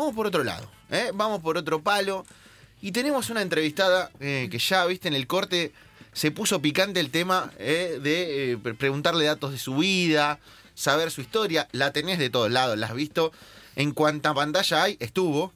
vamos por otro lado, ¿eh? vamos por otro palo. Y tenemos una entrevistada eh, que ya, viste, en el corte se puso picante el tema eh, de pre- preguntarle datos de su vida, saber su historia. La tenés de todos lados, la has visto. En cuanta pantalla hay, estuvo.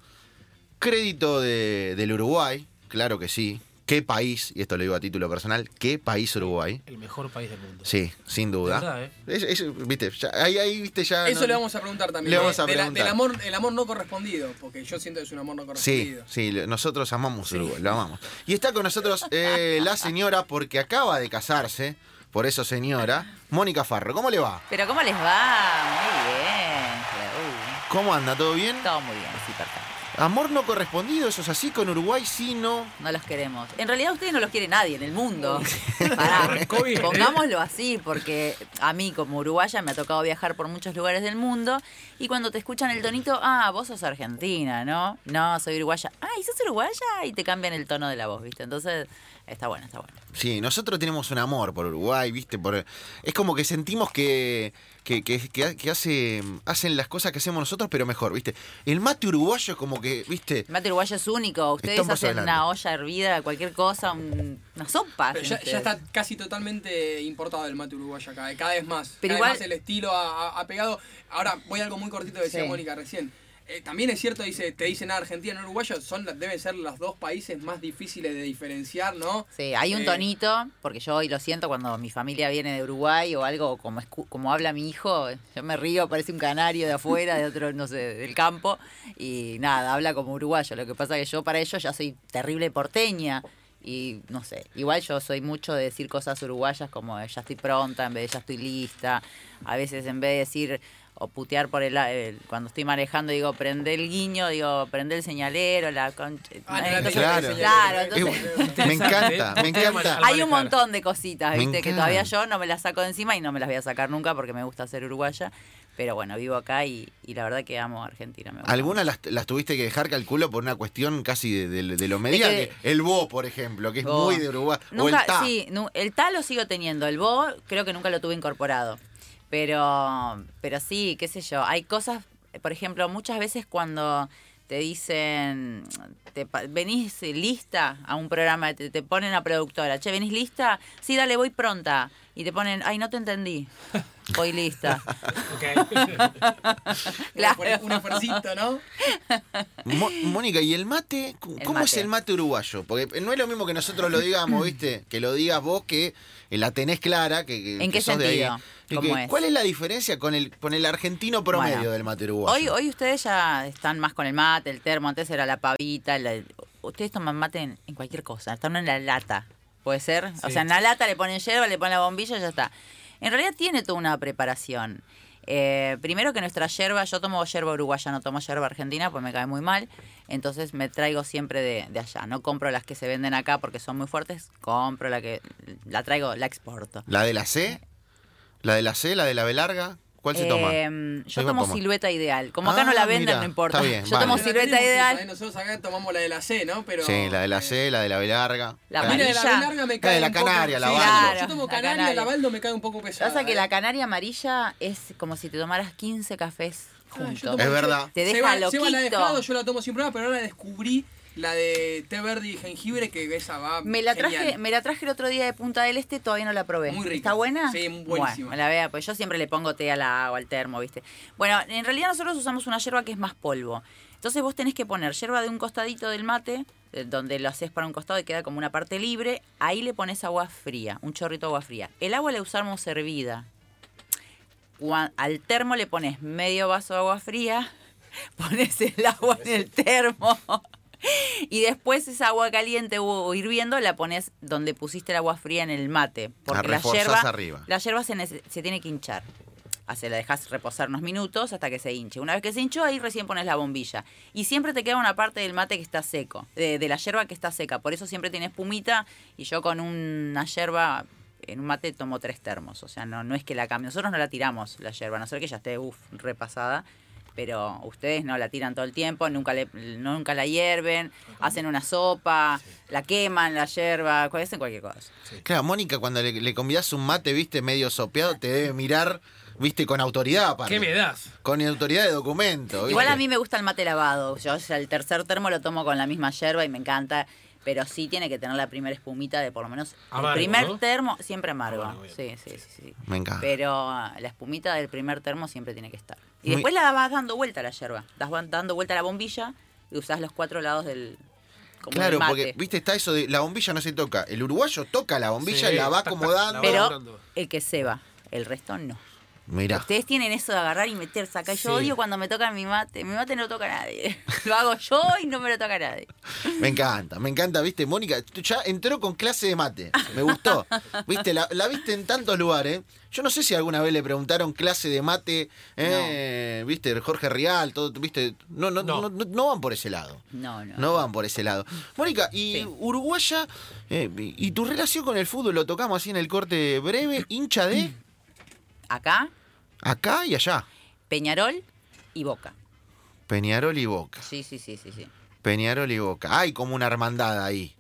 Crédito de- del Uruguay, claro que sí. ¿Qué país? Y esto lo digo a título personal. ¿Qué país Uruguay? El mejor país del mundo. Sí, sin duda. Verdad, ¿eh? Es- es- viste, ya- ahí, ahí, viste, ya. Eso no- le vamos a preguntar también. Le vamos a De la- preguntar. del amor, el amor no correspondido, porque yo siento que es un amor no Sí, correspondido. sí, le- nosotros amamos Uruguay, lo amamos. Y está con nosotros eh, la señora, porque acaba de casarse, por eso señora, Mónica Farro. ¿Cómo le va? Pero ¿cómo les va? Muy bien. Uy, ¿Cómo anda? ¿Todo bien? todo muy bien, sí, perfecto. Amor no correspondido, eso es así, con Uruguay sí, no. No los queremos. En realidad ustedes no los quiere nadie en el mundo. Pará, ¿eh? pongámoslo así, porque a mí como uruguaya me ha tocado viajar por muchos lugares del mundo y cuando te escuchan el tonito, ah, vos sos argentina, ¿no? No, soy uruguaya. Ah, ¿y sos uruguaya? Y te cambian el tono de la voz, ¿viste? Entonces, está bueno, está bueno. Sí, nosotros tenemos un amor por Uruguay, ¿viste? Por, es como que sentimos que, que, que, que- que hace, hacen las cosas que hacemos nosotros, pero mejor, ¿viste? El mate uruguayo es como que, ¿viste? El mate uruguayo es único. Ustedes hacen adelante. una olla hervida, cualquier cosa, un- una sopa. Ya, está casi totalmente importado el mate uruguayo acá, eh, cada vez más. Pero cada igual- vez más el estilo ha, ha- ha pegado. Ahora, voy a algo muy cortito que decía Sí. Mónica recién. Eh, también es cierto, dice, te dicen ah, Argentina y Uruguayo, son, deben ser los dos países más difíciles de diferenciar, ¿no? Sí, hay un Eh, tonito, porque yo hoy lo siento cuando mi familia viene de Uruguay o algo como, como habla mi hijo, yo me río, parece un canario de afuera, de otro, no sé, del campo, y nada, habla como uruguayo. Lo que pasa que yo para ellos ya soy terrible porteña. Y no sé, igual yo soy mucho de decir cosas uruguayas como eh, ya estoy pronta en vez de ya estoy lista. A veces en vez de decir o putear por el, el- cuando estoy manejando digo prende el guiño, digo prende el señalero, la concha. Ah, no, Entonces, claro. claro, entonces me encanta, me encanta. Hay un montón de cositas, viste, que todavía yo no me las saco de encima y no me las voy a sacar nunca porque me gusta ser uruguaya. Pero bueno, vivo acá y, y la verdad que amo a Argentina. Algunas las, las tuviste que dejar, calculo, por una cuestión casi de, de- de lo que El Bo, por ejemplo, que es Bo. muy de Uruguay. o Nunca, el Ta. sí, el ta lo sigo teniendo. El bo creo que nunca lo tuve incorporado. Pero, pero sí, qué sé yo. Hay cosas, por ejemplo, muchas veces cuando te dicen, te, venís lista a un programa, te, te ponen a productora, che, ¿venís lista? Sí, dale, voy pronta. Y te ponen, ay, no te entendí. Voy lista. Ok. Claro. Un esfuercito, ¿no? Mo- Mónica, ¿y el mate? ¿Cómo El mate. es el mate uruguayo? Porque no es lo mismo que nosotros lo digamos, ¿viste? Que lo digas vos que la tenés clara. Que, que- ¿En qué sos de ahí. sentido? ¿Cómo que- es? ¿Cuál es la diferencia con el, con el argentino promedio Bueno, del mate uruguayo? Hoy, hoy ustedes ya están más con el mate, el termo, antes era la pavita. la- ustedes toman mate en, en cualquier cosa, están en la lata, ¿puede ser? O sea, en la lata le ponen hierba, le ponen la bombilla y ya está. En realidad tiene toda una preparación. Eh, primero que nuestra yerba, yo tomo yerba uruguaya, no tomo yerba argentina, pues me cae muy mal. Entonces me traigo siempre de, de allá. No compro las que se venden acá porque son muy fuertes, compro la que la traigo, la exporto. ¿La de la C? ¿La de la C? ¿La de la B larga? ¿Cuál se toma? Em, yo tomo silueta ideal. Como acá no Ah, la venden, mira, no importa. está bien, yo vale. tomo la silueta ideal. ¿eh? Nosotros acá tomamos la de la C, ¿no? Pero... Sí, la de la C, la de la B larga. La la de la B larga me La cae de la un poco- Canaria, la Baldo. Yo tomo la Canaria, la Baldo me cae un poco pesada. Pasa que ¿eh? la canaria amarilla es como si te tomaras 15 cafés Ah, juntos. Es verdad. Te deja Seba- Seba la ha loquito. dejado, yo la tomo sin prueba, pero ahora descubrí la de té verde y jengibre que esa va me la traje, me la traje el otro día de Punta del Este, todavía no la probé. Muy rica. ¿Está buena? Sí, buenísima. Bueno, me la vea, pues yo siempre le pongo té al agua, al termo, ¿viste? Bueno, en realidad nosotros usamos una yerba que es más polvo. Entonces vos tenés que poner yerba de un costadito del mate, eh, donde lo haces para un costado y queda como una parte libre. Ahí le pones agua fría, un chorrito de agua fría. El agua la usamos hervida. Al termo le pones medio vaso de agua fría, pones el agua en el termo y después esa agua caliente o hirviendo la pones donde pusiste el agua fría en el mate. Porque la yerba, arriba. la yerba se, se tiene que hinchar. Así la dejas reposar unos minutos hasta que se hinche. Una vez que se hinchó, ahí recién pones la bombilla. Y siempre te queda una parte del mate que está seco, de, de la yerba que está seca. Por eso siempre tiene espumita. Y yo con una yerba, en un mate tomo tres termos. O sea, no, no es que la cambie. Nosotros no la tiramos la yerba, a no ser que ya esté, uff, repasada. Pero ustedes no la tiran todo el tiempo, nunca, le, nunca la hierven, hacen una sopa, la queman la yerba, hacen cualquier cosa. Claro, Mónica, cuando le, le convidás un mate, viste, medio sopeado, te debe mirar viste, con autoridad aparte. ¿Qué me das? Con autoridad de documento. Igual a mí me gusta el mate lavado. Yo ya el tercer termo lo tomo con la misma yerba y me encanta. Pero sí tiene que tener la primera espumita de por lo menos. Amargo, el primer ¿no? termo, siempre amargo. Bien. sí, sí, sí, sí. Me encanta. Pero ah, la espumita del primer termo siempre tiene que estar. Y Muy- después la vas dando vuelta a la yerba. Das dando vuelta a la bombilla y usás los cuatro lados del. Como Claro, porque, viste, está eso de la bombilla no se toca. El uruguayo toca la bombilla Sí, y la va acomodando. Pero acomodando. el que se va, el resto no. Mirá. Ustedes tienen eso de agarrar y meter, sacar. Yo Sí. odio cuando me tocan mi mate. Mi mate no lo toca nadie. Lo hago yo y no me lo toca nadie. Me encanta, me encanta, viste, Mónica, tú ya entró con clase de mate. Me gustó. Viste, la, la viste en tantos lugares. Yo no sé si alguna vez le preguntaron clase de mate, eh, viste, Jorge Rial, todo, viste. No, no, no. No. no, no van por ese lado. No, no. No van por ese lado. Mónica, y Sí. uruguaya, eh, y tu relación con el fútbol, lo tocamos así en el corte breve, hincha de Acá, acá y allá. Peñarol y Boca. Peñarol y Boca. Sí, sí, sí, sí, sí. Peñarol y Boca. Hay como una hermandad ahí.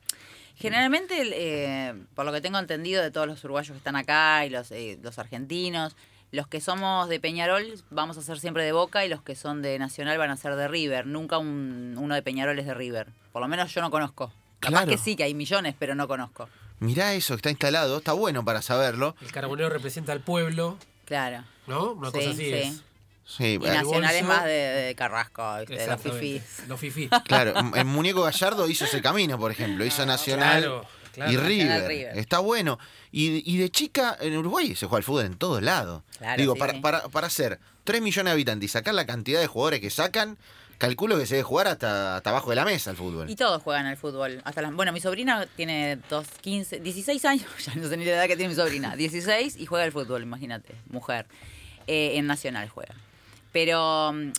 Generalmente, eh, por lo que tengo entendido de todos los uruguayos que están acá y los, eh, los argentinos, los que somos de Peñarol vamos a ser siempre de Boca y los que son de Nacional van a ser de River. Nunca un- uno de Peñarol es de River. Por lo menos yo no conozco. Capaz Claro. que sí, que hay millones, pero no conozco. Mirá eso que está instalado, está bueno para saberlo. El carbonero representa al pueblo, Claro. ¿no? Una cosa Sí, así sí. es. Sí, Y Nacional es más de, de Carrasco, de los fifís. Los fifí. claro, el muñeco Gallardo hizo ese camino, por ejemplo, hizo Nacional Claro, claro. y River. River. Está bueno. Y, y de chica, en Uruguay se juega al fútbol en todos lados. Claro, Digo, sí, para, sí. Para, para hacer 3 millones de habitantes y sacar la cantidad de jugadores que sacan, calculo que se debe jugar hasta, hasta abajo de la mesa el fútbol. Y todos juegan al fútbol. Hasta las, bueno, mi sobrina tiene dos, 15, 16 años, ya no sé ni la edad que tiene mi sobrina, 16 y juega al fútbol, imagínate, mujer. Eh, en Nacional juega. Pero mm,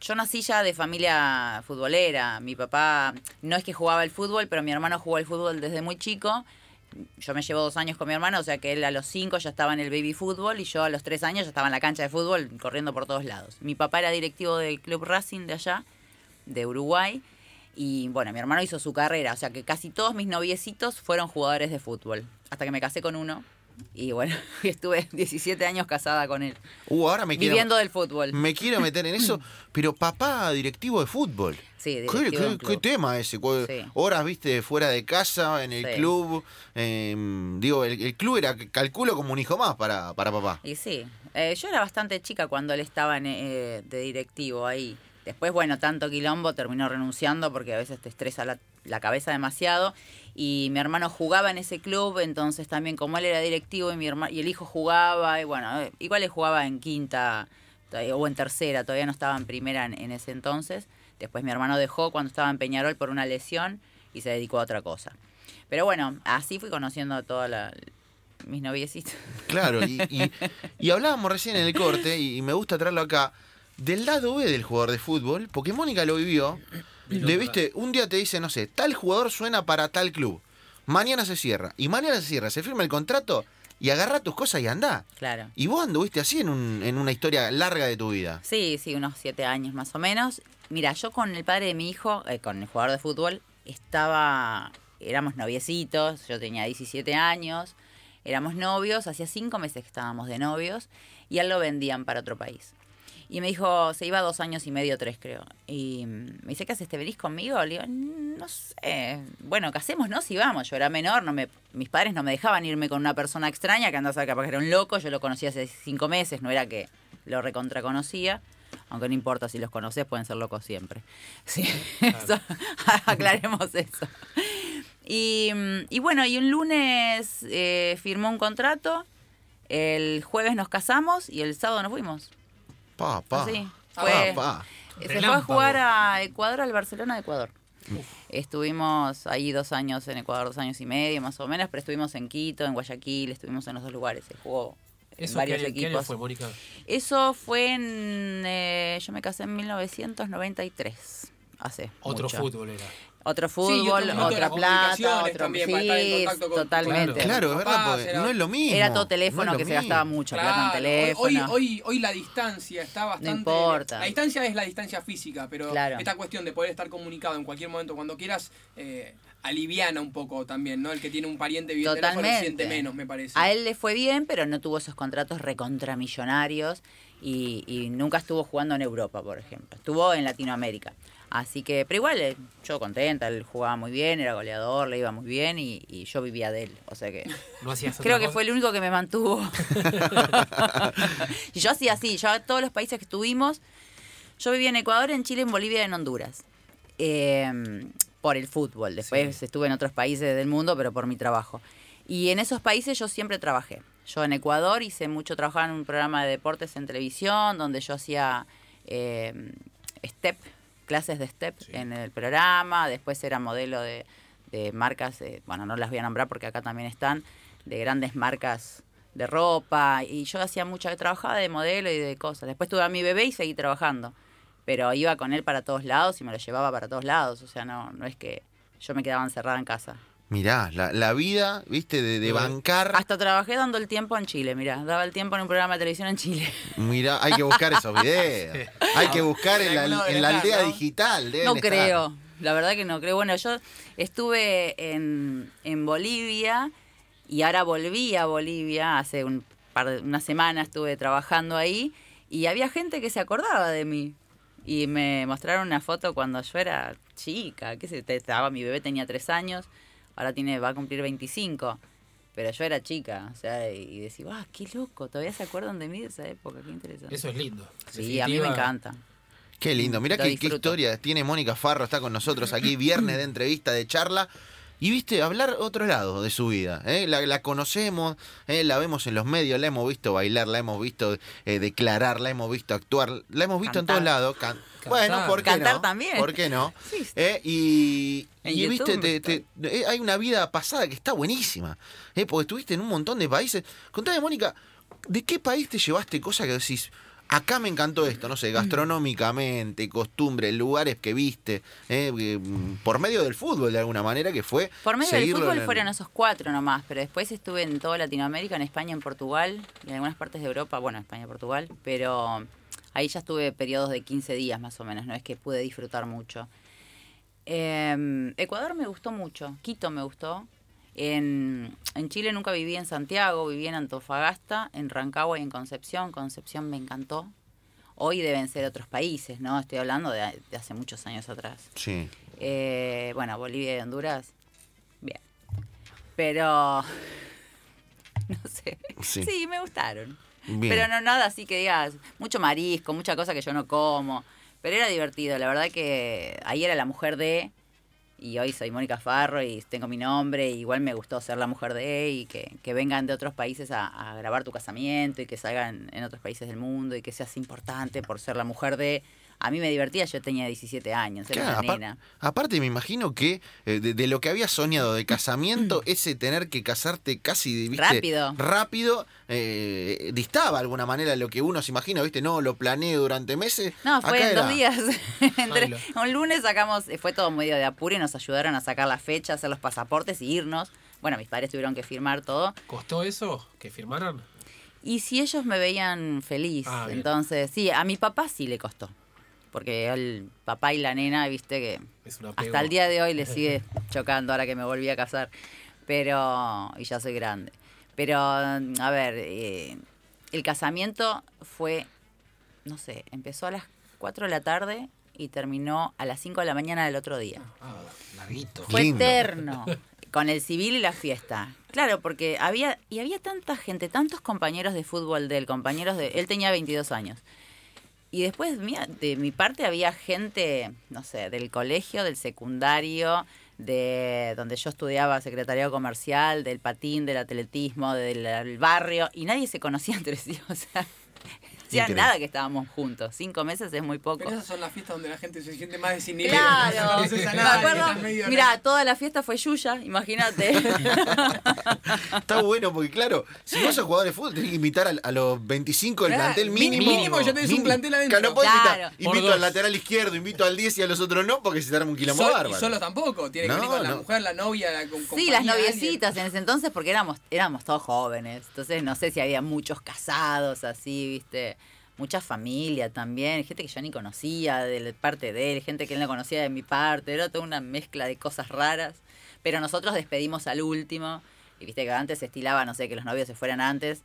yo nací ya de familia futbolera. Mi papá no es que jugaba al fútbol, pero mi hermano jugó al fútbol desde muy chico. Yo me llevo dos años con mi hermano, o sea que él a los cinco ya estaba en el baby fútbol y yo a los tres años ya estaba en la cancha de fútbol corriendo por todos lados. Mi papá era directivo del Club Racing de allá, de Uruguay. Y bueno, mi hermano hizo su carrera, o sea que casi todos mis noviecitos fueron jugadores de fútbol. Hasta que me casé con uno. Y bueno, estuve 17 años casada con él. Uh, ahora me quiero, Viviendo del fútbol. me quiero meter en eso, pero papá directivo de fútbol. Sí, ¿Qué, directivo qué- tema ese? Sí. Horas, viste, fuera de casa, en el Sí. club. eh, digo, el, el club era, calculo, como un hijo más para, para papá. Y sí, eh, yo era bastante chica cuando él estaba en, eh, de directivo ahí. Después, bueno, tanto quilombo terminó renunciando porque a veces te estresa la, la cabeza demasiado. Y mi hermano jugaba en ese club, entonces también como él era directivo y, mi herma- y el hijo jugaba, y bueno, eh, igual él jugaba en quinta todavía- o en tercera, todavía no estaba en primera en, en ese entonces. Después mi hermano dejó cuando estaba en Peñarol por una lesión y se dedicó a otra cosa. Pero bueno, así fui conociendo a todas la- mis noviecitos. Claro, y, y- y hablábamos recién en el corte, y, y me gusta traerlo acá, del lado B del jugador de fútbol, porque Mónica lo vivió. Le viste, un día te dice, no sé, tal jugador suena para tal club. Mañana se cierra. Y mañana se cierra, se firma el contrato y agarra tus cosas y anda. Claro. Y vos anduviste así en, un- en una historia larga de tu vida. Sí, sí, unos siete años más o menos. Mira, yo con el padre de mi hijo, eh, con el jugador de fútbol, estaba, éramos noviecitos, yo tenía 17 años, éramos novios, hacía cinco meses que estábamos de novios, y a él lo vendían para otro país. Y me dijo, se iba dos años y medio, tres creo. Y me dice, ¿qué haces? ¿Te venís conmigo? Le digo, "Mm, no sé. Bueno, casémonos si vamos. Yo era menor, no me, mis padres no me dejaban irme con una persona extraña que andaba a saber capaz que era un loco. Yo lo conocí hace cinco meses, no era que lo recontra conocía. Aunque no importa si los conoces, pueden ser locos siempre. Sí, eso, aclaremos eso. Y, y bueno, y un lunes eh, firmó un contrato, el jueves nos casamos y el sábado nos fuimos. Pa, pa. Así, Pa, fue- pa. Se fue a jugar a Ecuador, al Barcelona de Ecuador. Estuvimos ahí dos años en Ecuador, dos años y medio más o menos, pero estuvimos en Quito, en Guayaquil, estuvimos en los dos lugares. Se jugó en ¿Eso qué varios qué equipos. fue, Mónica? Eso fue en. eh, yo me casé en 1993. hace Otro mucho. fútbol era. Otro Sí, fútbol, de otra plata, otro también, para estar en sí, contacto con- totalmente. Claro, es verdad, porque era- no es lo mismo. Era todo no teléfono que se gastaba mucho plata en teléfono. Hoy, hoy, hoy la distancia está bastante. importa. La distancia es la distancia física, pero Claro. esta cuestión de poder estar comunicado en cualquier momento cuando quieras, eh, aliviana un poco también, ¿no? El que tiene un pariente bien Totalmente. siente menos, me parece. A él le fue bien, pero no tuvo esos contratos recontramillonarios y, y nunca estuvo jugando en Europa, por ejemplo. Estuvo en Latinoamérica. Así que, pero igual, eh, yo contenta, él jugaba muy bien, era goleador, le iba muy bien y, y yo vivía de él. O sea que No hacías creo que cosa. fue el único que me mantuvo. y yo hacía así, yo a todos los países que estuvimos, yo vivía en Ecuador, en Chile, en Bolivia y en Honduras. Eh, por el fútbol. Después Sí. estuve en otros países del mundo, pero por mi trabajo. Y en esos países yo siempre trabajé. Yo en Ecuador hice mucho, trabajaba en un programa de deportes en televisión, donde yo hacía eh, step, clases de step en el programa. Después era modelo de, de marcas, eh, bueno, no las voy a nombrar porque acá también están, de grandes marcas de ropa. Y yo hacía mucha, trabajaba de modelo y de cosas. Después tuve a mi bebé y seguí trabajando. Pero iba con él para todos lados y me lo llevaba para todos lados. O sea, no, no es que yo me quedaba encerrada en casa. Mirá, la, la vida, viste, de, de bancar. Hasta trabajé dando el tiempo en Chile, mirá. Daba el tiempo en un programa de televisión en Chile. Mirá, hay que buscar esos videos. Hay que buscar en la, en la aldea ¿no? digital. deben No estar. creo, la verdad que no creo. Bueno, yo estuve en, en Bolivia y ahora volví a Bolivia. Hace un par de, una semana estuve trabajando ahí y había gente que se acordaba de mí. Y me mostraron una foto cuando yo era chica, qué sé, te- estaba, mi bebé tenía tres años, ahora tiene, va a cumplir 25. Pero yo era chica, o sea, y decía, ah, qué loco, todavía se acuerdan de mí de esa época, qué interesante. Eso es lindo. Sí, a mí me encanta. Qué lindo. Mirá qué, historia tiene Mónica Farro, está con nosotros aquí, viernes de entrevista, de charla. Y viste, hablar otro lado de su vida. ¿eh? La, la conocemos, ¿eh? la vemos en los medios, la hemos visto bailar, la hemos visto eh, declarar, la hemos visto actuar, la hemos visto en todos lados. Can- bueno, ¿por qué Cantar no? también. ¿Por qué no? Sí. Y, y viste, te- te- hay una vida pasada que está buenísima. Porque estuviste en un montón de países. Contame, Mónica, ¿de qué país te llevaste cosas que decís, acá me encantó esto? No sé, gastronómicamente, costumbres, lugares que viste, ¿eh? Eh, por medio del fútbol de alguna manera, que fue. Por medio del fútbol en fueron esos cuatro nomás, pero después estuve en toda Latinoamérica, en España, en Portugal y en algunas partes de Europa, bueno, España, Portugal, pero ahí ya estuve periodos de 15 días más o menos, no es que pude disfrutar mucho. Eh, Ecuador me gustó mucho, Quito me gustó. En, en Chile nunca viví en Santiago, viví en Antofagasta, en Rancagua y en Concepción. Concepción me encantó. Hoy deben ser otros países, ¿no? Estoy hablando de, de hace muchos años atrás. Sí. Eh, bueno, Bolivia y Honduras, bien. Pero, no sé. Sí. Sí, me gustaron. Bien. Pero no nada así que digas, mucho marisco, mucha cosa que yo no como. Pero era divertido, la verdad que ahí era la mujer de, y hoy soy Mónica Farro y tengo mi nombre, y igual me gustó ser la mujer de, y que, que vengan de otros países a, a grabar tu casamiento, y que salgan en otros países del mundo, y que seas importante por ser la mujer de... A mí me divertía, yo tenía 17 años, era Claro, una apar- nena. aparte me imagino que eh, de, de lo que había soñado de casamiento, ese tener que casarte casi ¿viste? Rápido. rápido, eh, distaba de alguna manera de lo que uno se imagina, ¿viste? No, lo planeé durante meses. No, fue Acá en dos días. Entre- un lunes sacamos, eh, fue todo medio de apuro y nos ayudaron a sacar la fecha, hacer los pasaportes y irnos. Bueno, mis padres tuvieron que firmar todo. ¿Costó eso? ¿Que firmaran? Y si ellos me veían feliz, Ah, entonces, sí, a mi papá sí le costó. Porque el papá y la nena, viste que hasta el día de hoy le sigue chocando ahora que me volví a casar. Pero, y ya soy grande. Pero, a ver, eh, el casamiento fue, no sé, empezó a las 4 de la tarde y terminó a las 5 de la mañana del otro día. Ah, larguito. Fue Lindo. eterno. Con el civil y la fiesta. Claro, porque había, y había tanta gente, tantos compañeros de fútbol de él, compañeros de. Él tenía 22 años. Y después, mira, de mi parte había gente, no sé, del colegio, del secundario, de donde yo estudiaba secretariado comercial, del patín, del atletismo, del, del barrio, y nadie se conocía entre sí. O sea, hacía Increíble. nada que estábamos juntos. Cinco meses es muy poco. Pero esas son las fiestas donde la gente se siente más desinhibida. Claro, No conoces a me acuerdo. acá. toda la fiesta fue Yuya, imagínate. Está bueno porque, claro, si vos sos jugador de fútbol, tenés que invitar a, los 25 del Claro, plantel mínimo. mínimo ya tenés un plantel adentro. Claro, no podés Claro. invitar, invito dos. al lateral izquierdo, invito al 10 y a los otros no, porque se te arma un quilombo Sol- bárbaro. y solo tampoco, tiene que venir con la no. mujer, la novia, la con Sí, las alguien. noviecitas en ese entonces, porque éramos, éramos todos jóvenes. Entonces no sé si había muchos casados así, viste. Mucha familia también, gente que yo ni conocía de parte de él, gente que él no conocía de mi parte, era toda una mezcla de cosas raras. Pero nosotros despedimos al último, y viste que antes se estilaba, no sé, que los novios se fueran antes.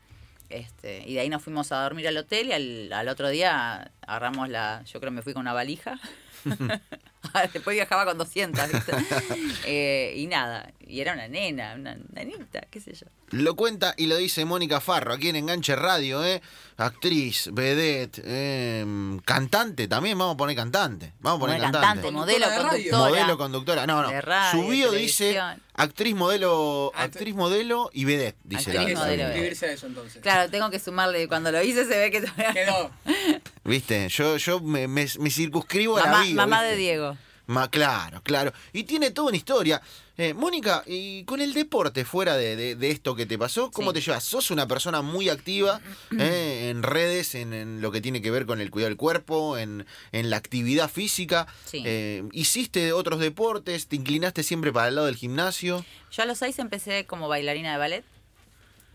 Este, y de ahí nos fuimos a dormir al hotel y al, al otro día agarramos la, yo creo que me fui con una valija. Después viajaba con 200, ¿viste? Eh, y nada, y era una nena, una nenita, qué sé yo. Lo cuenta y lo dice Mónica Farro, aquí en Enganche Radio, ¿eh? Actriz, vedette, eh, cantante también, vamos a poner cantante. Vamos a poner cantante. cantante, modelo, conductora. Modelo, conductora. No, no. Radio, Su bio dice actriz, modelo, Ah, actriz, modelo y vedette, dice Actriz, la- modelo, suscribirse a eso entonces. Claro, tengo que sumarle, cuando lo hice se ve que todavía... Quedó. ¿Viste? Yo, yo me, me- me circunscribo a la Mamá, bio, mamá ¿viste? de Diego. Ma, claro, claro. Y tiene toda una historia. Eh, Mónica, y con el deporte, fuera de, de- de esto que te pasó, ¿cómo Sí. te llevas? Sos una persona muy activa eh, en redes, en, en lo que tiene que ver con el cuidado del cuerpo, en, en la actividad física. Sí. Eh, ¿Hiciste otros deportes? ¿Te inclinaste siempre para el lado del gimnasio? Yo a los seis empecé como bailarina de ballet.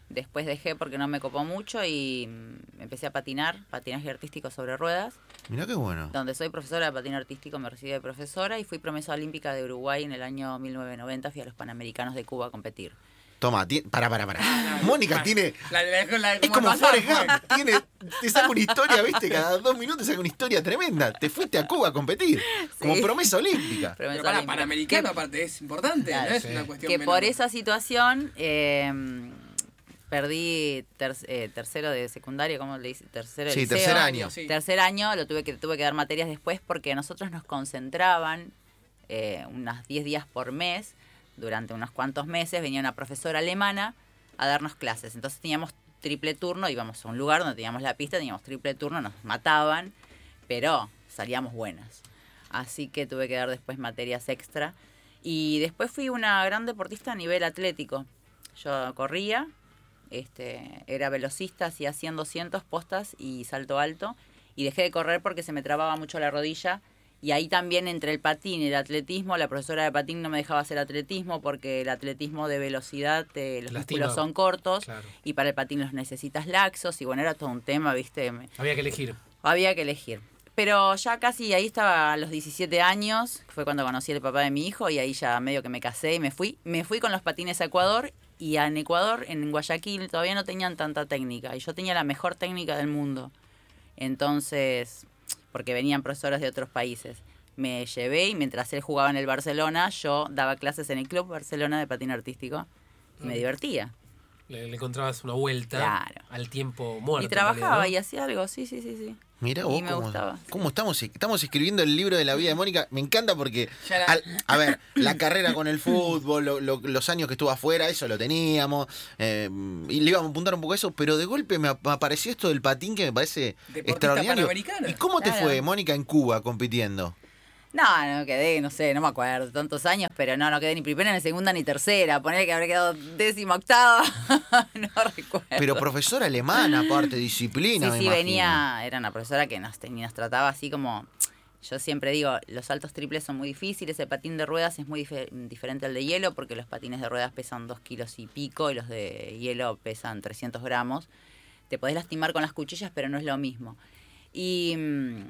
Después dejé porque no me copó mucho y mm, empecé a patinar, patinaje artístico sobre ruedas, Mirá qué bueno. donde soy profesora de patín artístico, me recibí de profesora y fui promesa olímpica de Uruguay en el año 1990, fui a los Panamericanos de Cuba a competir. Toma, ti- para, para, para. Mónica tiene... La, la, la- Es como Forrest. Gump, tiene, te saca una historia, ¿viste? Cada dos minutos saca una historia tremenda. Te fuiste a Cuba a competir, como promesa olímpica. Pero para olímpica. Panamericano, aparte, es importante, Claro, no es sí. una cuestión que menor. por esa situación eh, perdí ter- eh, tercero de secundaria, ¿cómo le dice? Tercero de Sí, liceo. tercer año. Sí. Tercer año lo tuve que tuve que dar materias después porque nosotros nos concentraban eh, unas 10 días por mes durante unos cuantos meses venía una profesora alemana a darnos clases entonces teníamos triple turno íbamos a un lugar donde teníamos la pista teníamos triple turno nos mataban pero salíamos buenas así que tuve que dar después materias extra y después fui una gran deportista a nivel atlético yo corría este, era velocista, hacía 100, 200 postas y salto alto. Y dejé de correr porque se me trababa mucho la rodilla. Y ahí también entre el patín y el atletismo, la profesora de patín no me dejaba hacer atletismo porque el atletismo de velocidad, te- los Lastima. músculos son cortos Claro. y para el patín los necesitas laxos. Y bueno, era todo un tema, ¿viste? Había que elegir. había que elegir. Pero ya casi ahí estaba a los 17 años, fue cuando conocí al papá de mi hijo y ahí ya medio que me casé y me fui. Me fui con los patines a Ecuador y en Ecuador, en Guayaquil, todavía no tenían tanta técnica y yo tenía la mejor técnica del mundo. Entonces, porque venían profesores de otros países. Me llevé y mientras él jugaba en el Barcelona, yo daba clases en el Club Barcelona de patín artístico y me Mm. divertía. Le, le encontrabas una vuelta Claro. al tiempo muerto. y trabajaba realidad, ¿no? y hacía algo, sí, sí, sí, sí. Mira Y vos me cómo, gustaba. cómo estamos, estamos escribiendo el libro de la vida de Mónica. Me encanta porque, al- a ver, la carrera con el fútbol, lo- lo- los años que estuvo afuera, eso lo teníamos. eh, y le íbamos a apuntar un poco a eso, pero de golpe me ap- apareció esto del patín que me parece Deportista extraordinario. ¿Y cómo te Claro. fue, Mónica, en Cuba compitiendo? No, no quedé, no sé, no me acuerdo, tantos años, pero no, no quedé ni primera, ni segunda, ni tercera. Poner que habré quedado décima octava, no recuerdo. Pero profesora alemana, aparte, disciplina. Sí, me sí, imagino. venía, era una profesora que nos, tenía- nos trataba así como, yo siempre digo, los saltos triples son muy difíciles, el patín de ruedas es muy dife- diferente al de hielo, porque los patines de ruedas pesan dos kilos y pico y los de hielo pesan 300 gramos. Te podés lastimar con las cuchillas, pero no es lo mismo. Y, mm,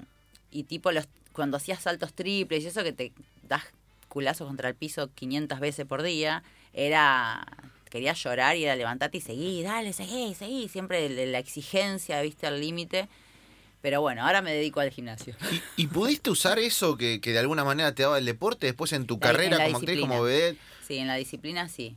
y tipo, los, cuando hacías saltos triples y eso que te das culazos contra el piso 500 veces por día, era quería llorar y era levantarte y seguí, dale, seguí, seguí, siempre la exigencia, viste, al límite. Pero bueno, ahora me dedico al gimnasio. ¿Y, y pudiste usar eso que, que de alguna manera te daba el deporte después en tu La- carrera en como actriz, como vedette? Sí, en la disciplina sí.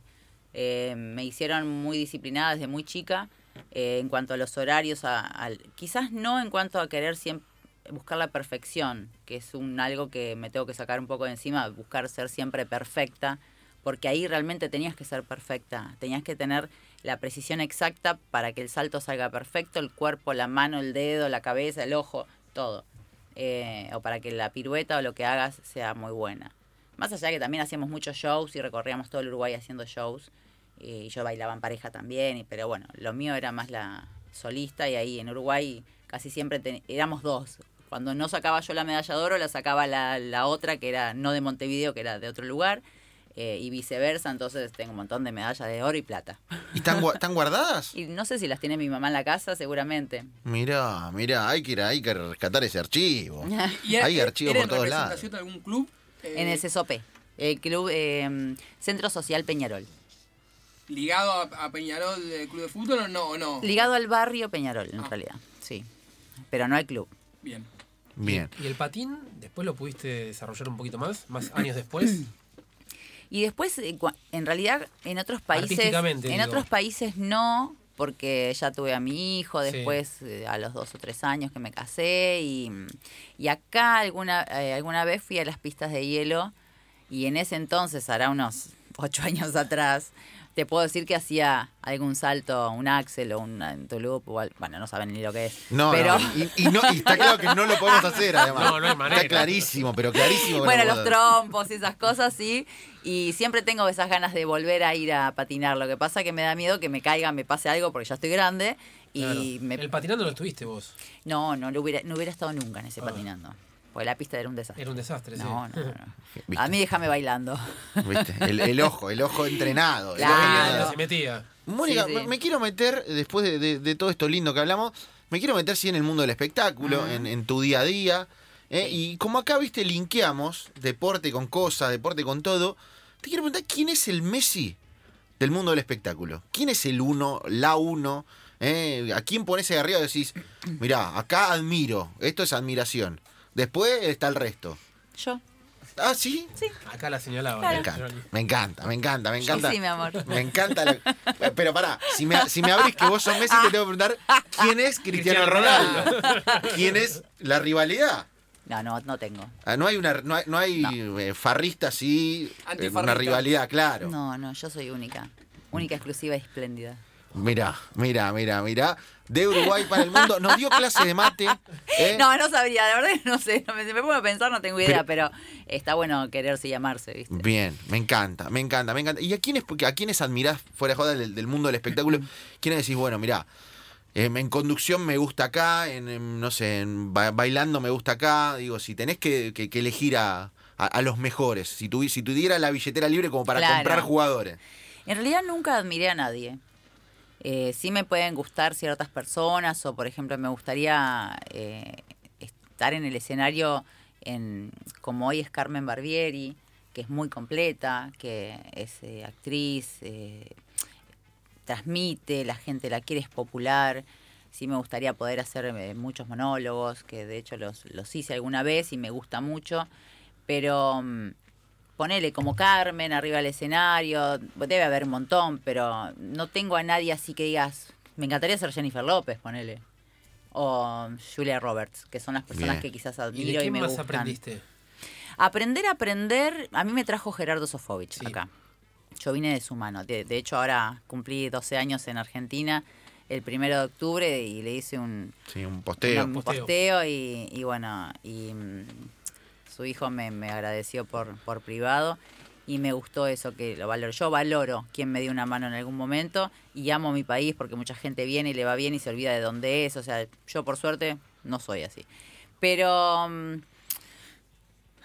Eh, me hicieron muy disciplinada desde muy chica eh, en cuanto a los horarios, a- al- quizás no en cuanto a querer siempre buscar la perfección, que es un algo que me tengo que sacar un poco de encima, buscar ser siempre perfecta, porque ahí realmente tenías que ser perfecta, tenías que tener la precisión exacta para que el salto salga perfecto, el cuerpo, la mano, el dedo, la cabeza, el ojo, todo. Eh, o para que la pirueta o lo que hagas sea muy buena. Más allá de que también hacíamos muchos shows y recorríamos todo el Uruguay haciendo shows, y yo bailaba en pareja también, pero bueno, lo mío era más la solista y ahí en Uruguay casi siempre ten- éramos dos. Cuando no sacaba yo la medalla de oro, la sacaba la, la otra, que era no de Montevideo, que era de otro lugar, eh, y viceversa, entonces tengo un montón de medallas de oro y plata. ¿Y están, están guardadas? Y no sé si las tiene mi mamá en la casa, seguramente. Mirá, mirá, hay que, ir, hay que rescatar ese archivo. ¿Y Hay archivos era por todos lados. representación de algún club? Eh, En el CSOP, el club eh, Centro Social Peñarol. ¿Ligado a, a Peñarol del club de fútbol o no? o no? Ligado al barrio Peñarol, en Ah. realidad, sí. Pero no al club. Bien. Bien. ¿Y el patín después lo pudiste desarrollar un poquito más? ¿Más años después? Y después, eh, en realidad, en otros países, en digo. otros países no, porque ya tuve a mi hijo después, eh, a los dos o tres años que me casé, y, y acá alguna, eh, alguna vez fui a las pistas de hielo, y en ese entonces, hará unos ocho años atrás, te puedo decir que hacía algún salto, un axel o un loop, o al- bueno, no saben ni lo que es. No, pero, no, y, y no, y está claro que no lo podemos hacer, además. No, no hay manera. Está clarísimo, pero clarísimo. Bueno, no los trompos y esas cosas, sí. Y siempre tengo esas ganas de volver a ir a patinar. Lo que pasa que me da miedo que me caiga, me pase algo porque ya estoy grande. Y Claro. me... El patinando lo estuviste vos. No, no, lo hubiera, no hubiera estado nunca en ese Ah. patinando. Porque la pista era un desastre. Era un desastre, sí. No, no, no. ¿Viste? A mí déjame bailando. ¿Viste? El, el ojo, el ojo entrenado. el ojo Claro. entrenado. Se metía. Mónica, Sí, sí. me- me quiero meter, después de, de- de todo esto lindo que hablamos, me quiero meter sí en el mundo del espectáculo, en tu día a día. ¿eh? Y como acá, viste, linkeamos deporte con cosas, deporte con todo, te quiero preguntar, ¿quién es el Messi del mundo del espectáculo? ¿Quién es el uno, la uno? ¿Eh? ¿A quién pones ahí arriba y decís, mirá, acá admiro, esto es admiración? Después está el resto. Yo. Ah, ¿sí? Acá la señalaba. Me encanta, Johnny. me encanta, me encanta, me encanta. Sí, mi amor. Me encanta. lo- Pero pará, si me, si me abrís que vos sos Messi, te tengo que preguntar quién es Cristiano Cristiano Ronaldo. ¿Quién es la rivalidad? No, no, no tengo. Ah, no hay una no hay, no hay eh, farrista así, eh, una rivalidad, claro. No, no, yo soy única. Única, exclusiva y espléndida. Mira, mira, mira, mira. De Uruguay para el mundo. Nos dio clase de mate. ¿eh? No, no sabría, de verdad que no sé. Me, si me pongo a pensar, no tengo idea, pero, está bueno quererse y amarse, ¿viste? Bien, me encanta, me encanta, me encanta. ¿Y a quiénes, porque a quiénes admirás fuera de joda del, del mundo del espectáculo? ¿Quiénes decís, bueno, mirá, em, en conducción me gusta acá, en, em, no sé, en ba- bailando me gusta acá? Digo, si tenés que, que- que elegir a, a- a los mejores, si, tuvi- si tuviera la billetera libre como para Claro. comprar jugadores. En realidad nunca admiré a nadie. Eh, sí me pueden gustar ciertas personas o, por ejemplo, me gustaría eh, estar en el escenario en, como hoy es Carmen Barbieri, que es muy completa, que es eh, actriz, transmite, la gente la quiere, es popular. Sí me gustaría poder hacer muchos monólogos, que de hecho los, los hice alguna vez y me gusta mucho, pero mm, ponele como Carmen arriba del escenario, debe haber un montón, pero no tengo a nadie así que digas, me encantaría ser Jennifer López, ponele. O Julia Roberts, que son las personas Bien. que quizás ¿Y de admiro y, quién me más gustan. aprendiste? Aprender a aprender, a mí me trajo Gerardo Sofovich Sí. acá. Yo vine de su mano. De, de hecho, ahora cumplí 12 años en Argentina el primero de octubre y le hice un, Sí, un posteo. un Posteo. posteo y, y bueno, y mm, su hijo me, me agradeció por, por privado y me gustó eso que lo valoro. Yo valoro quien me dio una mano en algún momento y amo mi país porque mucha gente viene y le va bien y se olvida de dónde es. O sea, yo por suerte no soy así. Pero... mm,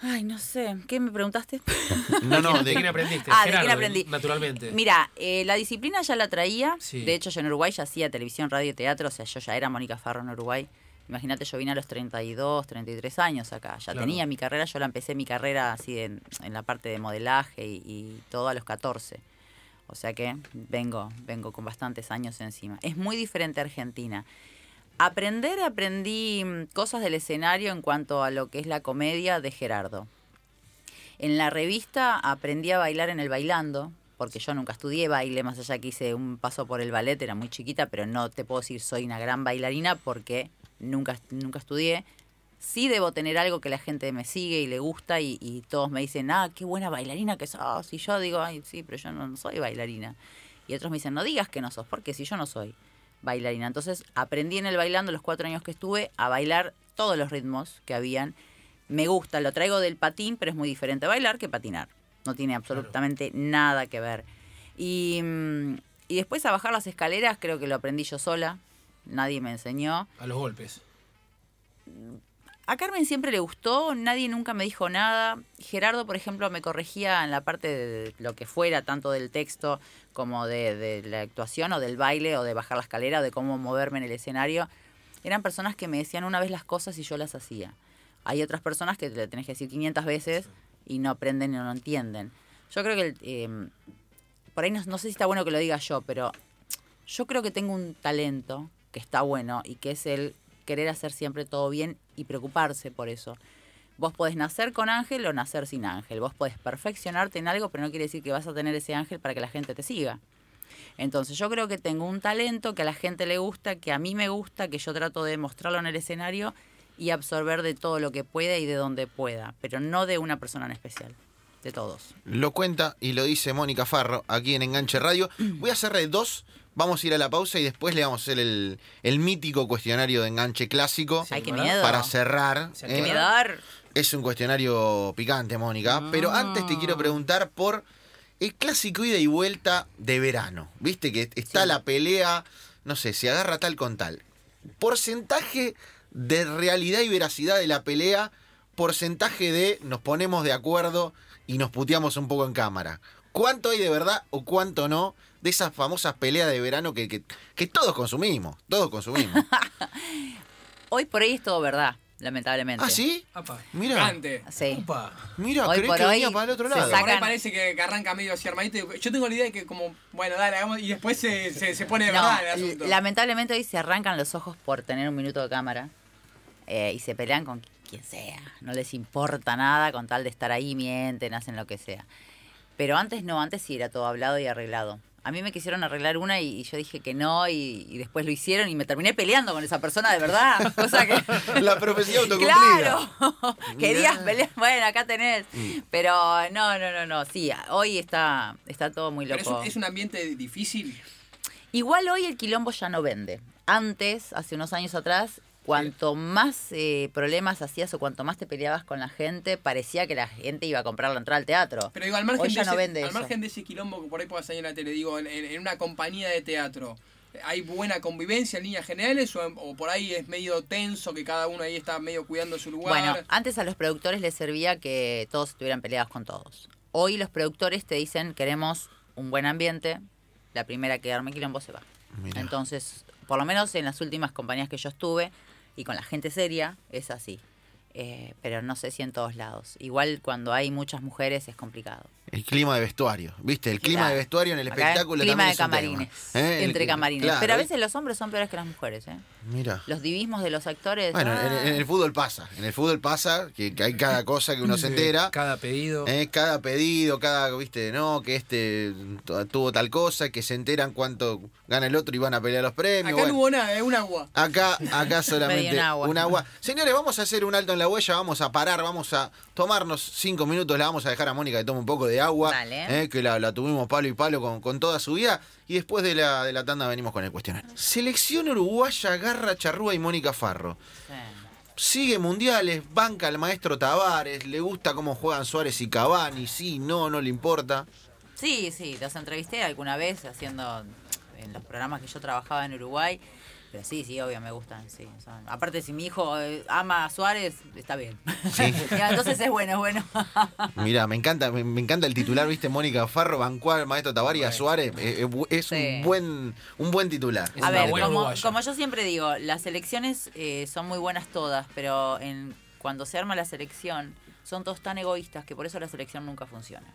Ay, no sé. ¿Qué me preguntaste? No, no, ¿De quién aprendiste? Ah, ¿de quién aprendí? Naturalmente. Mira, eh, la disciplina ya la traía. Sí. De hecho, yo en Uruguay ya hacía televisión, radio y teatro. O sea, yo ya era Mónica Farro en Uruguay. Imagínate, yo vine a los 32, 33 años acá. Ya Claro. tenía mi carrera, yo la empecé mi carrera así en, en la parte de modelaje y, y todo a los 14. O sea que vengo, vengo con bastantes años encima. Es muy diferente a Argentina. Aprender, aprendí mm, cosas del escenario en cuanto a lo que es la comedia de Gerardo. En la revista aprendí a bailar en el bailando, porque yo nunca estudié baile, más allá que hice un paso por el ballet, era muy chiquita, pero no te puedo decir soy una gran bailarina porque nunca, nunca estudié. Sí debo tener algo que la gente me sigue y le gusta y, y todos me dicen, ah, qué buena bailarina que sos. Y yo digo, ay, sí, pero yo no, no soy bailarina. Y otros me dicen, no digas que no sos, porque si yo no soy bailarina. Entonces aprendí en el bailando los cuatro años que estuve a bailar todos los ritmos que habían. Me gusta, lo traigo del patín, pero es muy diferente bailar que patinar. No tiene absolutamente nada que ver. Y, mm, y después a bajar las escaleras creo que lo aprendí yo sola. Nadie me enseñó. A los golpes. A Carmen siempre le gustó, nadie nunca me dijo nada. Gerardo, por ejemplo, me corregía en la parte de lo que fuera, tanto del texto como de, de la actuación o del baile o de bajar la escalera o de cómo moverme en el escenario. Eran personas que me decían una vez las cosas y yo las hacía. Hay otras personas que te le tenés que decir 500 veces y no aprenden y no entienden. Yo creo que, eh, por ahí no, no sé si está bueno que lo diga yo, pero yo creo que tengo un talento que está bueno y que es el querer hacer siempre todo bien y preocuparse por eso. Vos podés nacer con ángel o nacer sin ángel. Vos podés perfeccionarte en algo, pero no quiere decir que vas a tener ese ángel para que la gente te siga. Entonces yo creo que tengo un talento que a la gente le gusta, que a mí me gusta, que yo trato de mostrarlo en el escenario y absorber de todo lo que pueda y de donde pueda, pero no de una persona en especial, de todos. Lo cuenta y lo dice Mónica Farro aquí en Enganche Radio. Voy a hacerle dos. Vamos a ir a la pausa y después le vamos a hacer el, el mítico cuestionario de enganche clásico Ay, qué miedo. para cerrar. ¿Se ¿eh? ¡Qué miedo! Es un cuestionario picante, Mónica. Pero antes te quiero preguntar por el clásico ida y vuelta de verano. Viste que está Sí. la pelea, no sé, se agarra tal con tal. Porcentaje de realidad y veracidad de la pelea, porcentaje de nos ponemos de acuerdo y nos puteamos un poco en cámara. ¿Cuánto hay de verdad o cuánto no de esas famosas peleas de verano que, que, que todos consumimos? Todos consumimos. Hoy por ahí es todo verdad, lamentablemente. ¿Ah, sí? Apa. Mira, Antes. Sí. Upa. mira, Hoy por que hoy venía para el otro lado. Por ahí Sacan- parece que, que arranca medio así armadito. y Yo tengo la idea de que como, bueno, dale, hagamos, y después se, se, se pone de No, verdad el asunto. lamentablemente hoy se arrancan los ojos por tener un minuto de cámara eh, y se pelean con quien sea. No les importa nada con tal de estar ahí, mienten, hacen lo que sea. Pero antes no, antes sí era todo hablado y arreglado. A mí me quisieron arreglar una y, y yo dije que no y, y después lo hicieron y me terminé peleando con esa persona de verdad. Cosa que... La profecía autocumplida. Claro, querías pelear, bueno, acá tenés. Mm. Pero no, no, no, no, sí, hoy está, está todo muy Pero es loco. un, es un ambiente difícil. Igual hoy el quilombo ya no vende. Antes, hace unos años atrás, cuanto más eh, problemas hacías o cuanto más te peleabas con la gente, parecía que la gente iba a comprar la entrada al teatro. Pero digo, al margen, Hoy ya de, no ese, vende al margen de ese quilombo que por ahí pueda salir en la tele, digo, en, en- una compañía de teatro, ¿hay buena convivencia en líneas generales o, o por ahí es medio tenso que cada uno ahí está medio cuidando su lugar? Bueno, antes a los productores les servía que todos estuvieran peleados con todos. Hoy los productores te dicen, queremos un buen ambiente, la primera que arme quilombo se va. Entonces, por lo menos en las últimas compañías que yo estuve y con la gente seria, es así. Eh, pero no sé si en todos lados. Igual cuando hay muchas mujeres es complicado. El clima de vestuario, ¿viste? El clima Claro. de vestuario en el Acá, espectáculo clima también de es un tema. camarines. ¿Eh? El Entre camarines. claro, pero a ¿eh? veces los hombres son peores que las mujeres, ¿eh? Mira. Los divismos de los actores. Bueno, en, ah. en el fútbol pasa. En el fútbol pasa que, que hay cada cosa que uno se entera. Cada pedido. ¿eh? Cada pedido, cada, viste, no, que este tu- tuvo tal cosa, que se enteran cuánto gana el otro y van a pelear los premios. Acá bueno. no hubo nada, es un agua. Acá, acá solamente Medio un agua. un agua. Señores, vamos a hacer un alto en la huella, vamos a parar, vamos a tomarnos cinco minutos, la vamos a dejar a Mónica que tome un poco de agua, eh, que la, la tuvimos palo y palo con, con toda su vida. Y después de la, de la tanda venimos con el cuestionario. Selección uruguaya, Garra Charrúa y Mónica Farro. Sí. Sigue mundiales, banca al maestro Tavares, le gusta cómo juegan Suárez y Cavani, sí, no, no le importa. Sí, sí, los entrevisté alguna vez haciendo en los programas que yo trabajaba en Uruguay. Pero sí, sí, obvio, me gustan, sí. son- aparte, si mi hijo eh, ama a Suárez, está bien. Sí. Entonces es bueno, es bueno. Mira, me encanta, me, me encanta el titular, viste, Mónica Farro, bancó al maestro Tavares y a. Suárez. eh, eh, es Sí. un buen, un buen titular. Es A ver, buena como, como yo siempre digo, las elecciones eh, son muy buenas todas, pero en, cuando se arma la selección son todos tan egoístas que por eso la selección nunca funciona.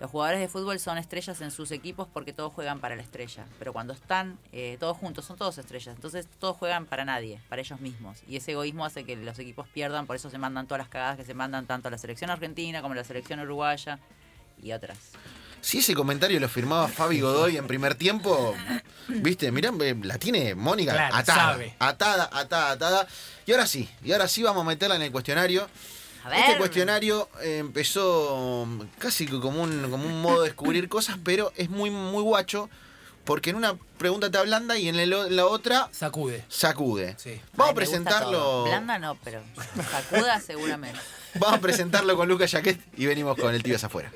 Los jugadores de fútbol son estrellas en sus equipos porque todos juegan para la estrella, pero cuando están eh, todos juntos son todos estrellas, entonces todos juegan para nadie, para ellos mismos. Y ese egoísmo hace que los equipos pierdan, por eso se mandan todas las cagadas que se mandan tanto a la selección argentina como a la selección uruguaya y otras. Si ese comentario lo firmaba Fabi Godoy en primer tiempo, viste, mirá, eh, la tiene Mónica Claro, atada, sabe. atada, atada, atada. Y ahora sí, y ahora sí vamos a meterla en el cuestionario. A ver. Este cuestionario eh, empezó casi como un, como un modo de descubrir cosas, pero es muy, muy guacho, porque en una pregunta te ablanda y en el- la otra Sacude. sacude. Sí. Vamos Ay, a presentarlo. Blanda no, pero sacuda seguramente. Vamos a presentarlo con Lucas Jaquet y venimos con el tío afuera.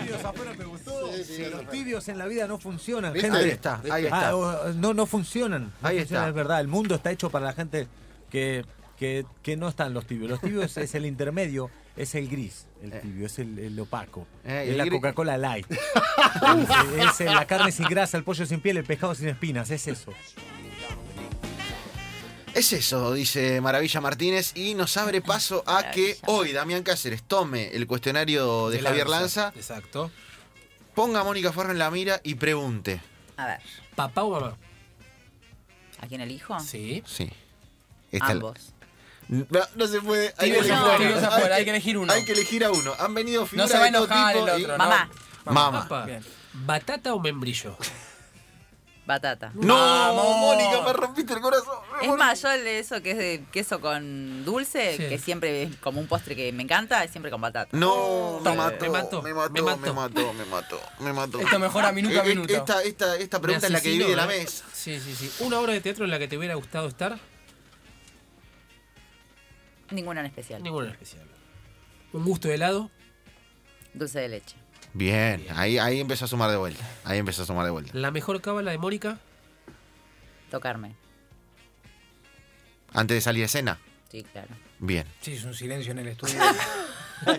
tibios afuera te gustó. Si los tibios en la vida no funcionan, ¿Viste? gente. Ahí está, ahí está. Ah, o- no, no funcionan. No Ahí funcionan, está. Es verdad, el mundo está hecho para la gente que, que, que no están los tibios. Los tibios es el intermedio, es el gris, el tibio, es el, el opaco. Eh, es el la Coca-Cola Light. es, es la carne sin grasa, el pollo sin piel, el pescado sin espinas, es eso. Es eso, dice Maravilla Martínez, y nos abre paso a que hoy Damián Cáceres tome el cuestionario de Javier Lanza, Exacto. ponga a Mónica Farro en la mira y pregunte. A ver, ¿Papá o mamá? ¿a quién elijo? Sí. Sí. Esta- Ambos. No, no se puede. Hay que, elegir, afuera, hay que elegir uno. hay que elegir a uno. Han venido No figuras se va a enojar el y- ¿no? Mamá. Mamá. ¿Batata o membrillo? Batata. No, Vamos. Mónica, me rompiste el corazón. Es más, yo el de eso que es de queso con dulce, Sí. que siempre es como un postre que me encanta, es siempre con batata. No, me Me mató, mató, me mató, me me mató. me mató, me mató. Esto mejora minuto a Eh, eh, minuto. Esta, esta, esta pregunta es Me la que divide la ¿eh? mesa. Sí, sí, sí. ¿Una obra de teatro en la que te hubiera gustado estar? Ninguna en especial. Ninguna en especial. ¿Un gusto de helado? Dulce de leche. Bien, ahí, ahí empezó a sumar de vuelta. Ahí empezó a sumar de vuelta. ¿La mejor cábala de Mónica? Tocarme. Antes de salir de escena. Sí, claro. Bien. Sí, es un silencio en el estudio.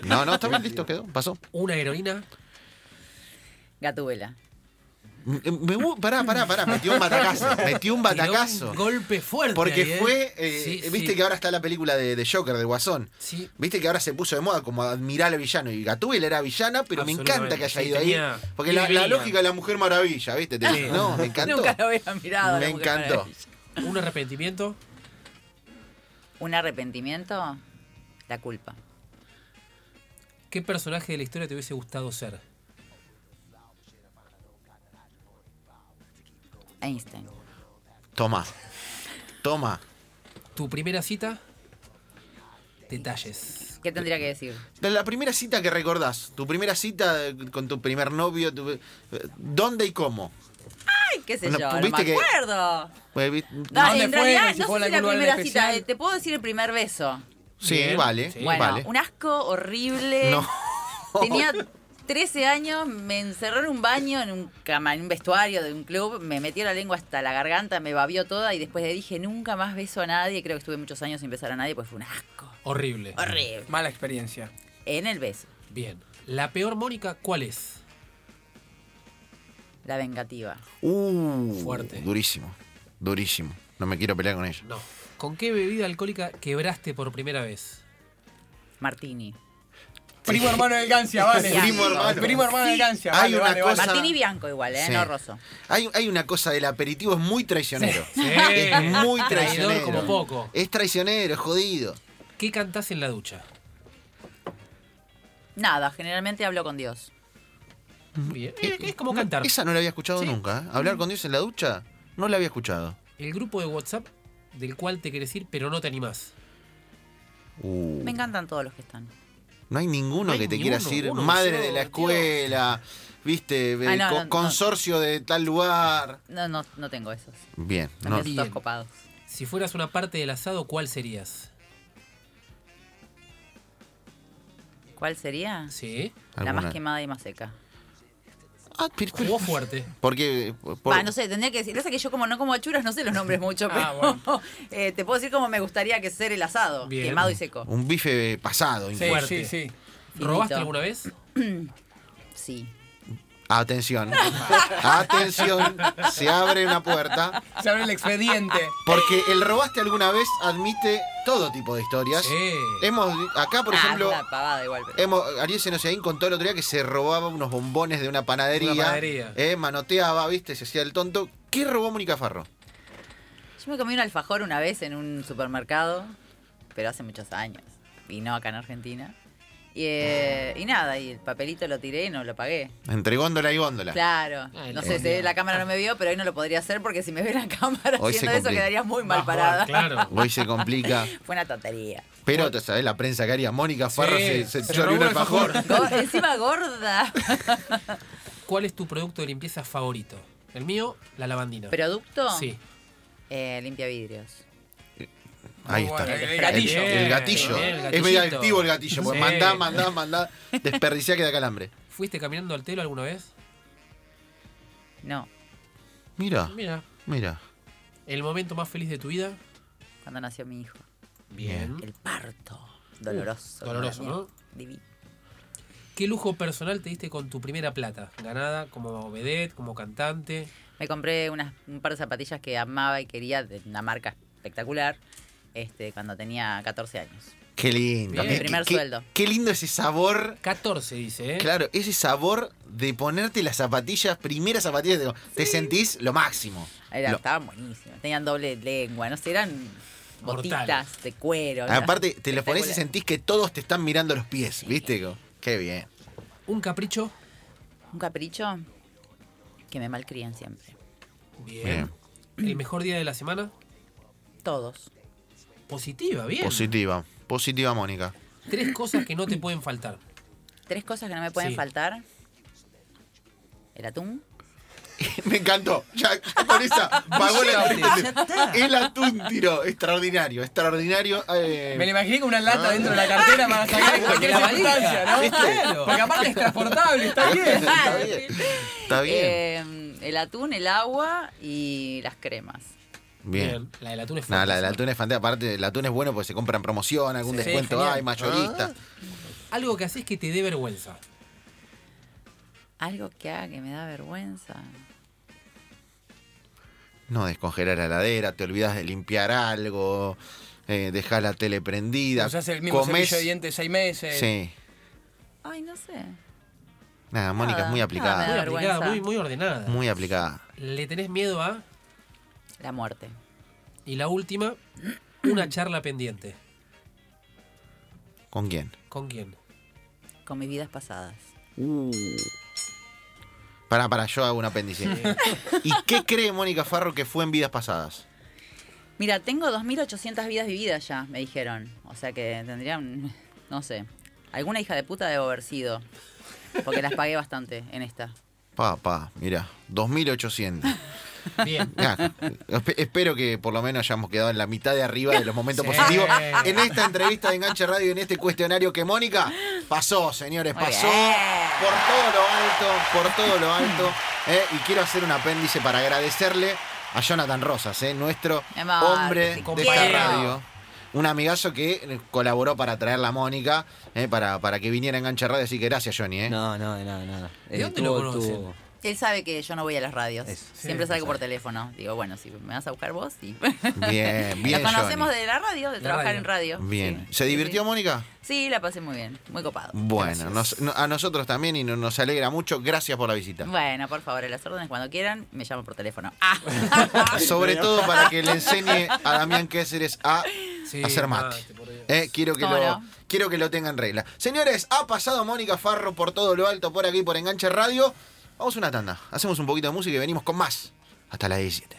No, no, está bien, listo, quedó, pasó. ¿Una heroína? Gatubela. Me, me pará, pará, pará, metió un batacazo. Metió un batacazo. Un golpe fuerte. Porque ahí, ¿eh? fue, eh, Sí, viste sí. que ahora está la película de, de Joker, de Guasón. Sí. Viste que ahora se puso de moda como admirar al villano. Y Gatúbel era villana, pero me encanta que haya Sí, ido ahí. Porque la, lógica de la Mujer Maravilla, ¿viste? Te-. No, me encantó. Nunca lo había mirado. la Me encantó. Maravilla. ¿Un arrepentimiento? ¿Un arrepentimiento? La culpa. ¿Qué personaje de la historia te hubiese gustado ser? Einstein. Toma. Toma. ¿Tu primera cita? Detalles. ¿Qué tendría que decir? De la primera cita que recordás, tu primera cita con tu primer novio, tu- ¿dónde y cómo? Ay, qué sé No, yo, no viste me que- acuerdo. Pues, vi- No, ¿Dónde en fue? realidad, Si no fue sé en si la algún lugar primera especial. cita. eh, Te puedo decir el primer beso. Sí, Bien, vale, sí. Bueno, vale. un asco horrible. No. Tenía 13 años, me encerró en un baño, en un, cama, en un vestuario de un club, me metió la lengua hasta la garganta, me babió toda y después le dije nunca más beso a nadie. Creo que estuve muchos años sin besar a nadie, pues fue un asco. Horrible. Horrible. Mala experiencia. En el beso, Bien. ¿La peor Mónica cuál es? la vengativa. Uh, Fuerte. Durísimo, durísimo. No me quiero pelear con ella. No. ¿Con qué bebida alcohólica quebraste por primera vez? Martini. Primo hermano de Gancia, vale. Primo hermano. Primo hermano de Gancia, Hay vale, una vale, vale. cosa- Martini bianco igual, ¿eh? Sí. No roso. Hay, hay una cosa del aperitivo, es muy traicionero. Sí. Es muy Traidor traicionero. como poco. Es traicionero, es jodido. ¿Qué cantás en la ducha? Nada, generalmente hablo con Dios. Bien. Es, es como cantar. Esa no la había escuchado Sí. nunca. ¿eh? Hablar con Dios en la ducha, no la había escuchado. El grupo de WhatsApp del cual te querés ir pero no te animás. Uh, Me encantan todos los que están. No hay ninguno No hay que te ni quiera uno, decir uno madre de la tío. escuela, viste, Ah, no, co- no, no. consorcio de tal lugar. No, no, no tengo esos. Bien, No, Bien. copados. Si fueras una parte del asado, ¿cuál serías? ¿Cuál sería? Sí. La alguna- más quemada y más seca. Ah, pero- pero- Jugó fuerte. porque por- no sé, tendría que decir. Pasa que yo como no como achuras, no sé los nombres mucho, pero Ah, bueno. eh, te puedo decir cómo me gustaría que ser el asado. Bien. Quemado y seco. un bife pasado. Sí. Fuerte. sí, sí. ¿Robaste alguna vez? Sí. Atención, atención, se abre una puerta. Se abre el expediente. Porque el robaste alguna vez admite todo tipo de historias. Sí. Hemos, acá por ah, ejemplo, una pavada igual. Pero... hemos, Ariel contó el otro día que se robaba unos bombones de una panadería. Una panadería. eh, manoteaba, viste, se hacía el tonto. ¿Qué robó Mónica Farro? Yo me comí un alfajor una vez en un supermercado, pero hace muchos años. Y no acá en Argentina. Y, eh, y nada, y el papelito lo tiré y no lo pagué. Entre góndola y góndola. Claro. Ay, no sé, si la cámara no me vio, pero hoy no lo podría hacer porque si me ve la cámara Hoy se haciendo eso complica. quedaría muy mal parada. Claro. Hoy se complica. Fue una tontería. Pero, ¿te sabes la prensa que haría? Mónica Farro Sí, se, se choreó un alfajor. encima gorda. ¿Cuál es tu producto de limpieza favorito? El mío, la lavandina. ¿Producto? Sí. Eh, limpia vidrios. Ahí está. El El gatillo. El gatillo. bien, el es medio activo el gatillo. Porque Sí. mandá, mandá, mandá. Desperdiciá que da calambre. ¿Fuiste caminando al telo alguna vez? No, Mira, Mira. mira. ¿El momento más feliz de tu vida? cuando nació mi hijo. Bien. El parto. Doloroso. doloroso, como la ¿no? Divino. ¿Qué lujo personal te diste con tu primera plata? Ganada como vedette, como cantante. Me compré unas, un par de zapatillas que amaba y quería de una marca espectacular este, cuando tenía 14 años. Qué lindo. Bien. Mi primer qué- sueldo. Qué lindo ese sabor. 14, dice, ¿eh? Claro, ese sabor de ponerte las zapatillas, primeras zapatillas, te- te sentís lo máximo. Era, Lo- Estaban buenísimas. Tenían doble lengua, no sé, eran botitas Mortales. de cuero. Aparte, te los pones y sentís que todos te están mirando los pies, ¿viste? Qué bien. Un capricho. Un capricho que me malcrían siempre. Bien. El mejor día de la semana. Todos. Positiva, bien. Positiva. Positiva, Mónica. Tres cosas que no te pueden faltar. Tres cosas que no me pueden Sí. faltar. El atún. Me encantó. Ya, ya con esa pagó la El atún tiro. Extraordinario, extraordinario. Eh, Me lo imaginé con una lata dentro de la cartera para sacar cualquier La valija, circunstancia, ¿no? Claro. Porque aparte es transportable, está bien. Está bien. Está bien. Eh, el atún, el agua y las cremas. Bien. La del atún es Nada, la del atún es fantástica. Aparte, el atún es bueno porque se compra en promoción, algún Sí, descuento genial. hay, mayorista. Algo que haces que te dé vergüenza. Algo que haga que me da vergüenza. No descongelar la heladera, te olvidas de limpiar algo, eh, dejar la tele prendida. Usás el mismo comés- cepillo de dientes seis meses. Sí. Ay, no sé. Nada, Mónica es muy nada aplicada. Muy da aplicada, vergüenza. muy, muy ordenada. Muy aplicada. Le tenés miedo a. La muerte. Y la última, una charla pendiente. ¿Con quién? ¿Con quién? Con mis vidas pasadas. Para, para, yo hago un apéndice. ¿Y qué cree Mónica Farro que fue en vidas pasadas? Mira, tengo 2.800 vidas vividas ya, me dijeron. O sea que tendrían, no sé, alguna hija de puta debo haber sido. Porque las pagué bastante en esta. Pa, pa, mira, 2800. Bien. Ya, espero que por lo menos hayamos quedado en la mitad de arriba de los momentos Sí. positivos. En esta entrevista de Enganche Radio, en este cuestionario que Mónica pasó, señores, Muy pasó bien. por todo lo alto, por todo lo alto. eh, y quiero hacer un apéndice para agradecerle a Jonathan Rosas, eh, nuestro amor, hombre de esta radio. Un amigazo que eh, colaboró para traer la Mónica, eh, para, para que viniera a Enganche Radio. Así que gracias, Johnny. eh. No, no, de nada, nada. ¿De dónde lo conocen? Él sabe que yo no voy a las radios. Eso. Siempre Sí, salgo por teléfono. Digo, bueno, si me vas a buscar vos, sí. Bien, bien, Nos conocemos Johnny. de la radio, de La trabajar radio. en radio. Bien. Sí. ¿Se divirtió, Sí, Mónica? Sí, la pasé muy bien. Muy copado. Bueno, nos- no- a nosotros también y no- nos alegra mucho. Gracias por la visita. Bueno, por favor, las órdenes cuando quieran, me llaman por teléfono. Ah. Sobre todo para que le enseñe a Damián Cáceres a Sí, hacer mate. Eh, quiero, que ¿Cómo lo, no? quiero que lo tenga en regla. Señores, ha pasado Mónica Farro por todo lo alto, por aquí, por Enganche Radio. Vamos a una tanda. Hacemos un poquito de música y venimos con más. Hasta las 17.